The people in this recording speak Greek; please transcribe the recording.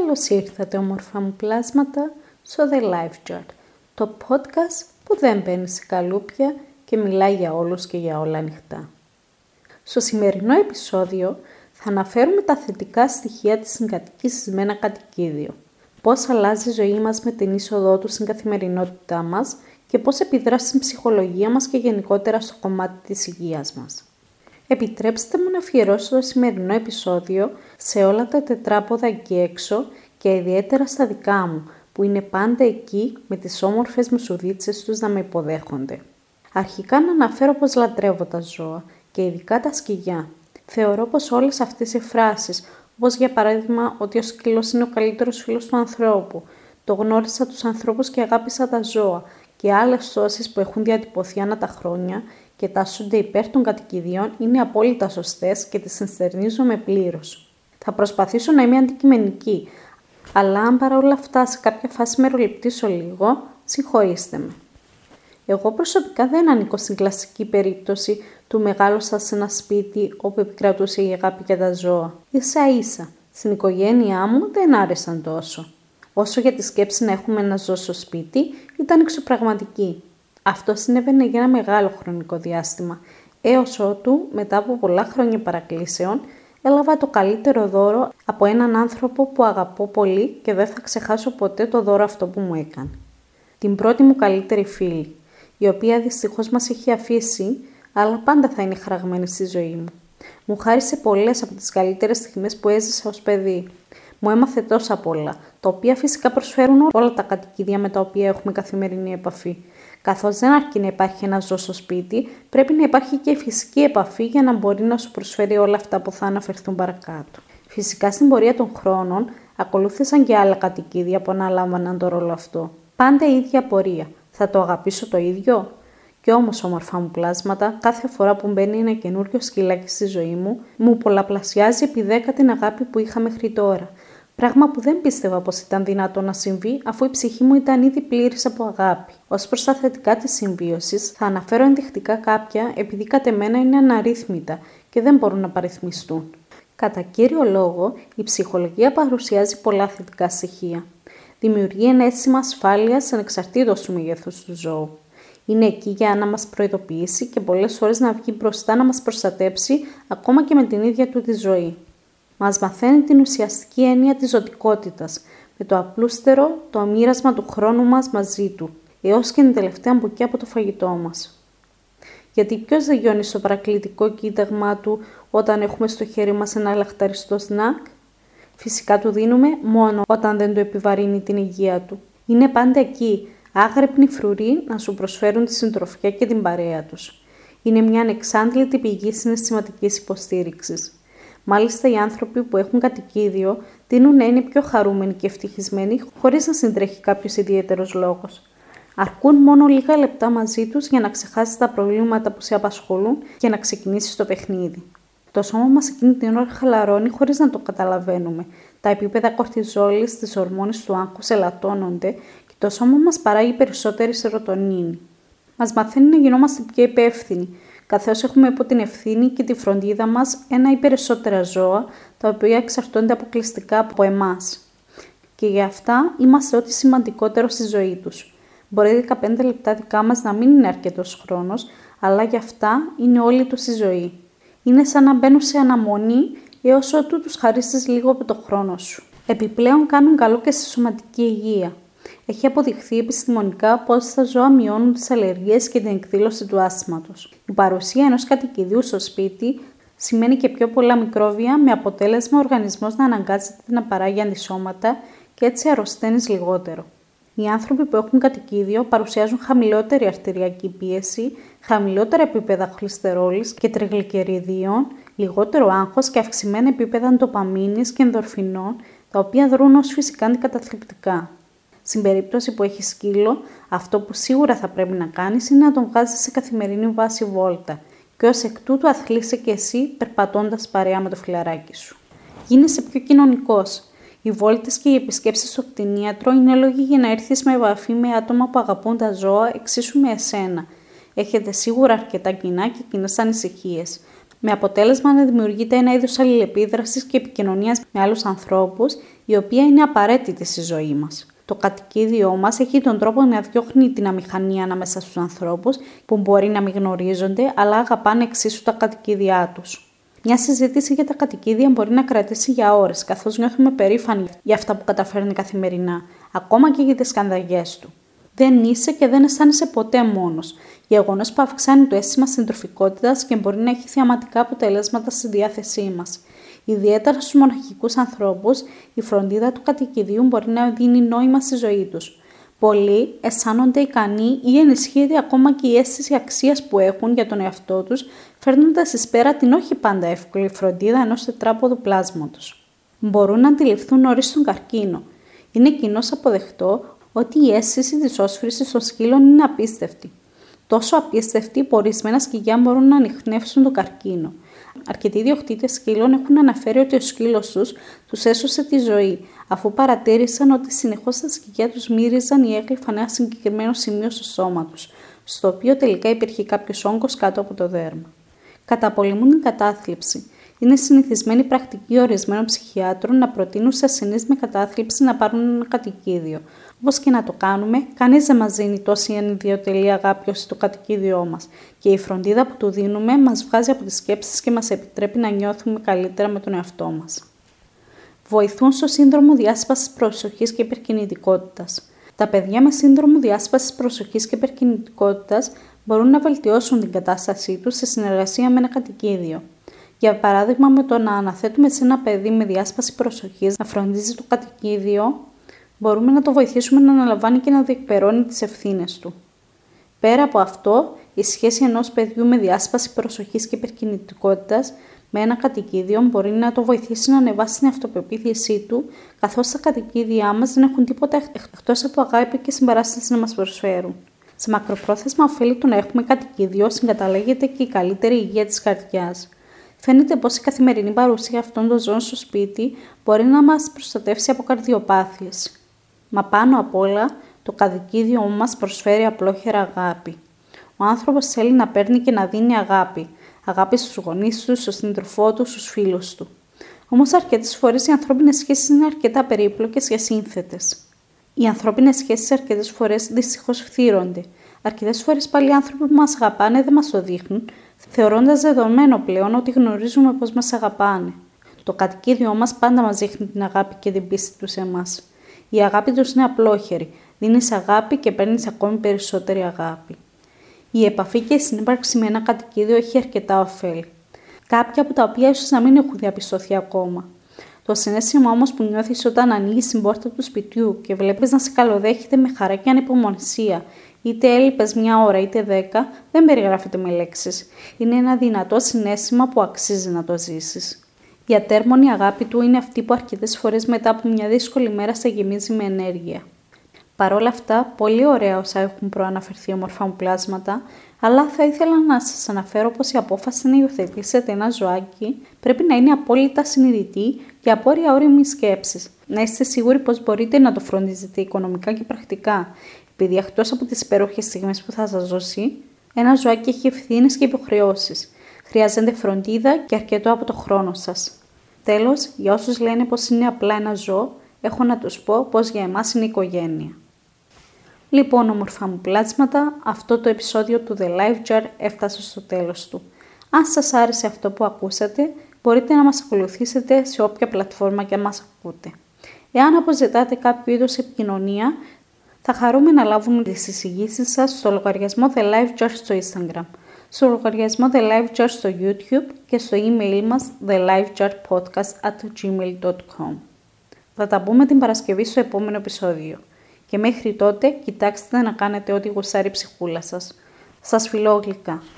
Καλώς ήρθατε όμορφα μου πλάσματα στο The Life Chart, το podcast που δεν μπαίνει σε καλούπια και μιλάει για όλους και για όλα ανοιχτά. Στο σημερινό επεισόδιο θα αναφέρουμε τα θετικά στοιχεία της συγκατοίκησης με ένα κατοικίδιο, πώς αλλάζει η ζωή μας με την είσοδό του στην καθημερινότητά μας και πώς επιδράσει στην ψυχολογία μας και γενικότερα στο κομμάτι της υγείας μας. Επιτρέψτε μου να αφιερώσω το σημερινό επεισόδιο σε όλα τα τετράποδα εκεί έξω και ιδιαίτερα στα δικά μου, που είναι πάντα εκεί με τις όμορφες μουσουδίτσες τους να με υποδέχονται. Αρχικά να αναφέρω πως λατρεύω τα ζώα και ειδικά τα σκυλιά. Θεωρώ πως όλες αυτές οι φράσεις, όπως για παράδειγμα ότι ο σκύλος είναι ο καλύτερος φίλος του ανθρώπου, το γνώρισα τους ανθρώπους και αγάπησα τα ζώα και άλλες τόσες που έχουν διατυπωθεί ανά τα χρόνια και τάσσονται υπέρ των κατοικιδιών είναι απόλυτα σωστές και τις ενστερνίζομαι πλήρως. Θα προσπαθήσω να είμαι αντικειμενική, αλλά αν παρόλα αυτά σε κάποια φάση μεροληπτήσω λίγο, συγχωρήστε με. Εγώ προσωπικά δεν ανήκω στην κλασική περίπτωση του μεγάλωσα σε ένα σπίτι όπου επικρατούσε η αγάπη για τα ζώα. Ίσα ίσα, στην οικογένειά μου δεν άρεσαν τόσο. Όσο για τη σκέψη να έχουμε ένα ζώο στο σπίτι, ήταν εξωπραγματική. Αυτό συνέβαινε για ένα μεγάλο χρονικό διάστημα, έως ότου, μετά από πολλά χρόνια παρακλήσεων, έλαβα το καλύτερο δώρο από έναν άνθρωπο που αγαπώ πολύ και δεν θα ξεχάσω ποτέ το δώρο αυτό που μου έκανε. Την πρώτη μου καλύτερη φίλη, η οποία δυστυχώς μας έχει αφήσει, αλλά πάντα θα είναι χαραγμένη στη ζωή μου. Μου χάρισε πολλές από τις καλύτερες στιγμές που έζησα ως παιδί. Μου έμαθε τόσα πολλά, τα οποία φυσικά προσφέρουν όλα τα κατοικίδια με τα οποία έχουμε καθημερινή επαφή. Καθώς δεν αρκεί να υπάρχει ένα ζώο στο σπίτι, πρέπει να υπάρχει και φυσική επαφή για να μπορεί να σου προσφέρει όλα αυτά που θα αναφερθούν παρακάτω. Φυσικά στην πορεία των χρόνων ακολούθησαν και άλλα κατοικίδια που αναλάμβαναν το ρόλο αυτό. Πάντα η ίδια πορεία. Θα το αγαπήσω το ίδιο; Κι όμως, όμορφα μου πλάσματα, κάθε φορά που μπαίνει ένα καινούριο σκυλάκι στη ζωή μου, μου πολλαπλασιάζει επί δέκα την αγάπη που είχα μέχρι τώρα. Πράγμα που δεν πίστευα πως ήταν δυνατό να συμβεί, αφού η ψυχή μου ήταν ήδη πλήρης από αγάπη. Ω προς τα θετικά της συμβίωσης, θα αναφέρω ενδεικτικά κάποια, επειδή κατ' εμένα είναι αναρρύθμιτα και δεν μπορούν να παριθμιστούν. Κατά κύριο λόγο, η ψυχολογία παρουσιάζει πολλά θετικά στοιχεία. Δημιουργεί ένα αίσθημα ασφάλειας ανεξαρτήτως του μεγέθους του ζώου. Είναι εκεί για να μας προειδοποιήσει και πολλές φορέ να βγει μπροστά να μας προστατέψει ακόμα και με την ίδια του τη ζωή. Μας μαθαίνει την ουσιαστική έννοια της ζωτικότητας, με το απλούστερο, το αμοίρασμα του χρόνου μας μαζί του, έως και την τελευταία μπουκή από το φαγητό μας. Γιατί ποιος δεν γιώνει στο παρακλητικό κοίταγμά του όταν έχουμε στο χέρι μας ένα λαχταριστό σνακ; Φυσικά του δίνουμε μόνο όταν δεν του επιβαρύνει την υγεία του. Είναι πάντα εκεί, άγρυπνοι φρουροί να σου προσφέρουν τη συντροφιά και την παρέα τους. Είναι μια ανεξάντλητη πηγή συναισθηματικής υποστήριξης. Μάλιστα, οι άνθρωποι που έχουν κατοικίδιο τείνουν να είναι πιο χαρούμενοι και ευτυχισμένοι χωρίς να συντρέχει κάποιος ιδιαίτερος λόγος. Αρκούν μόνο λίγα λεπτά μαζί τους για να ξεχάσεις τα προβλήματα που σε απασχολούν και να ξεκινήσεις το παιχνίδι. Το σώμα μας εκείνη την ώρα χαλαρώνει χωρίς να το καταλαβαίνουμε. Τα επίπεδα κορτιζόλης τη ορμόνη του άγχου ελαττώνονται και το σώμα μας παράγει περισσότερη σερωτονίνη. Μας μαθαίνει να γινόμαστε πιο υπεύθυνοι, καθώς έχουμε υπό την ευθύνη και τη φροντίδα μας ένα ή περισσότερα ζώα, τα οποία εξαρτώνται αποκλειστικά από εμάς. Και για αυτά είμαστε ό,τι σημαντικότερο στη ζωή τους. Μπορεί 15 λεπτά δικά μας να μην είναι αρκετός χρόνος, αλλά για αυτά είναι όλη τους η ζωή. Είναι σαν να μπαίνουν σε αναμονή έως ότου τους χαρίσεις λίγο από το χρόνο σου. Επιπλέον κάνουν καλό και στη σωματική υγεία. Έχει αποδειχθεί επιστημονικά πως τα ζώα μειώνουν τις αλλεργίες και την εκδήλωση του άσθηματος. Η παρουσία ενός κατοικιδίου στο σπίτι σημαίνει και πιο πολλά μικρόβια, με αποτέλεσμα ο οργανισμός να αναγκάζεται να παράγει αντισώματα και έτσι αρρωσταίνεις λιγότερο. Οι άνθρωποι που έχουν κατοικίδιο παρουσιάζουν χαμηλότερη αρτηριακή πίεση, χαμηλότερα επίπεδα χολυστερόλης και τριγλικεριδίων, λιγότερο άγχος και αυξημένα επίπεδα ντοπαμίνης και ενδορφινών, τα οποία δρούν ως φυσικά αντικαταθλιπτικά. Στην περίπτωση που έχεις σκύλο, αυτό που σίγουρα θα πρέπει να κάνεις είναι να τον βγάζεις σε καθημερινή βάση βόλτα και ως εκ τούτου αθλείσαι και εσύ περπατώντας παρέα με το φιλαράκι σου. Γίνεσαι πιο κοινωνικός. Οι βόλτες και οι επισκέψεις στο κτηνίατρο είναι λόγοι για να έρθεις με επαφή με άτομα που αγαπούν τα ζώα εξίσου με εσένα. Έχετε σίγουρα αρκετά κοινά και κοινές ανησυχίες. με αποτέλεσμα να δημιουργείται ένα είδος αλληλεπίδρασης και επικοινωνίας με άλλους ανθρώπους, η οποία είναι απαραίτητη στη ζωή μας. Το κατοικίδιό μας έχει τον τρόπο να διώχνει την αμηχανία ανάμεσα στους ανθρώπους που μπορεί να μην γνωρίζονται, αλλά αγαπάνε εξίσου τα κατοικίδια τους. Μια συζήτηση για τα κατοικίδια μπορεί να κρατήσει για ώρες, καθώς νιώθουμε περήφανοι για αυτά που καταφέρνει καθημερινά, ακόμα και για τις σκανδαγιέ του. Δεν είσαι και δεν αισθάνεσαι ποτέ μόνος. Γεγονός που αυξάνει το αίσθημα συντροφικότητας και μπορεί να έχει θεαματικά αποτελέσματα στη διάθεσή μας. Ιδιαίτερα στους μοναχικούς ανθρώπους, η φροντίδα του κατοικιδίου μπορεί να δίνει νόημα στη ζωή τους. Πολλοί αισθάνονται ικανοί ή ενισχύεται ακόμα και η αίσθηση αξίας που έχουν για τον εαυτό τους, φέρνοντας εις πέρα την όχι πάντα εύκολη φροντίδα ενός τετράποδου πλάσματο. Μπορούν να αντιληφθούν νωρίς τον καρκίνο. Είναι κοινώς αποδεκτό ότι η αίσθηση της όσφρησης των σκύλων είναι απίστευτη. Τόσο απίστευτη που ορισμένα σκυλιά μπορούν να ανοιχνεύσουν τον καρκίνο. Αρκετοί διοκτήτε σκύλων έχουν αναφέρει ότι ο σκύλος τους τους έσωσε τη ζωή, αφού παρατήρησαν ότι συνεχώς τα σκυλιά τους μύριζαν ή έκλειφαν ένα συγκεκριμένο σημείο στο σώμα τους, στο οποίο τελικά υπήρχε κάποιος όγκος κάτω από το δέρμα. Καταπολεμούν την κατάθλιψη. Είναι συνηθισμένη πρακτική ορισμένων ψυχιάτρων να προτείνουν σε ασθενείς με κατάθλιψη να πάρουν ένα κατοικίδιο. Όπω και να το κάνουμε, κανείς δεν μας δίνει τόση ανιδιοτελή αγάπη όσο το κατοικίδιό μας, και η φροντίδα που του δίνουμε μας βγάζει από τις σκέψεις και μας επιτρέπει να νιώθουμε καλύτερα με τον εαυτό μας. Βοηθούν στο σύνδρομο διάσπασης προσοχής και υπερκινητικότητας. Τα παιδιά με σύνδρομο διάσπασης προσοχής και υπερκινητικότητας μπορούν να βελτιώσουν την κατάστασή τους σε συνεργασία με ένα κατοικίδιο. Για παράδειγμα, με το να αναθέτουμε σε ένα παιδί με διάσπαση προσοχής να φροντίζει το κατοικίδιο, μπορούμε να το βοηθήσουμε να αναλαμβάνει και να διεκπερώνει τις ευθύνες του. Πέρα από αυτό, η σχέση ενός παιδιού με διάσπαση προσοχής και υπερκινητικότητας με ένα κατοικίδιο μπορεί να το βοηθήσει να ανεβάσει την αυτοπεποίθησή του, καθώς τα κατοικίδια μας δεν έχουν τίποτα εκτός από αγάπη και συμπαράσταση να μας προσφέρουν. Σε μακροπρόθεσμα, ωφέλη του να έχουμε κατοικίδιο συγκαταλέγεται και η καλύτερη υγεία της καρδιάς. Φαίνεται πως η καθημερινή παρουσία αυτών των ζώων στο σπίτι μπορεί να μας προστατεύσει από καρδιοπάθειες. Μα πάνω απ' όλα, το κατοικίδιο μας προσφέρει απλόχερα αγάπη. Ο άνθρωπος θέλει να παίρνει και να δίνει αγάπη. Αγάπη στους γονείς του, στον σύντροφό του, στους φίλους του. Όμως, αρκετές φορές οι ανθρώπινες σχέσεις είναι αρκετά περίπλοκες και ασύνθετε. Οι ανθρώπινες σχέσεις αρκετές φορές δυστυχώς φθύρονται. Αρκετές φορές πάλι οι άνθρωποι που μας αγαπάνε δεν μας το δείχνουν, θεωρώντας δεδομένο πλέον ότι γνωρίζουμε πώ μας αγαπάνε. Το κατοικίδιό μας πάντα μας δείχνει την αγάπη και την πίστη τους σε εμάς. Η αγάπη τους είναι απλόχερη. Δίνεις αγάπη και παίρνεις ακόμη περισσότερη αγάπη. Η επαφή και η συνύπαρξη με ένα κατοικίδιο έχει αρκετά ωφέλη. Κάποια από τα οποία ίσως να μην έχουν διαπιστωθεί ακόμα. Το συνέστημα όμως που νιώθεις όταν ανοίγεις την πόρτα του σπιτιού και βλέπεις να σε καλοδέχεται με χαρά και ανυπομονησία, είτε έλειπες μια ώρα είτε δέκα, δεν περιγράφεται με λέξεις. Είναι ένα δυνατό συνέστημα που αξίζει να το ζήσεις. Η ατέρμονη αγάπη του είναι αυτή που αρκετές φορές μετά από μια δύσκολη μέρα σε γεμίζει με ενέργεια. Παρ' όλα αυτά, πολύ ωραία όσα έχουν προαναφερθεί όμορφα μου πλάσματα, αλλά θα ήθελα να σας αναφέρω πως η απόφαση να υιοθετήσετε ένα ζωάκι πρέπει να είναι απόλυτα συνειδητή και απόρρια όριμη σκέψης. Να είστε σίγουροι πως μπορείτε να το φροντίζετε οικονομικά και πρακτικά, επειδή εκτός από τις υπέροχες στιγμές που θα σας δώσει, ένα ζωάκι έχει ευθύνες και υποχρεώσεις. Χρειάζεται φροντίδα και αρκετό από το χρόνο σας. Τέλος, για όσους λένε πως είναι απλά ένα ζώο, έχω να τους πω πως για εμάς είναι οικογένεια. Λοιπόν, όμορφα μου πλάσματα, αυτό το επεισόδιο του The Life Jar έφτασε στο τέλος του. Αν σας άρεσε αυτό που ακούσατε, μπορείτε να μας ακολουθήσετε σε όποια πλατφόρμα και μας ακούτε. Εάν αποζητάτε κάποιο είδος επικοινωνία, θα χαρούμε να λάβουμε τις εισηγήσεις σας στο λογαριασμό The Life Jar στο Instagram, στο λογαριασμό The Life Jar στο YouTube και στο email μας thelifejarpodcast.gmail.com. Θα τα πούμε την Παρασκευή στο επόμενο επεισόδιο. Και μέχρι τότε κοιτάξτε να κάνετε ό,τι γουσάρει η ψυχούλα σας. Σας φιλώ γλυκά.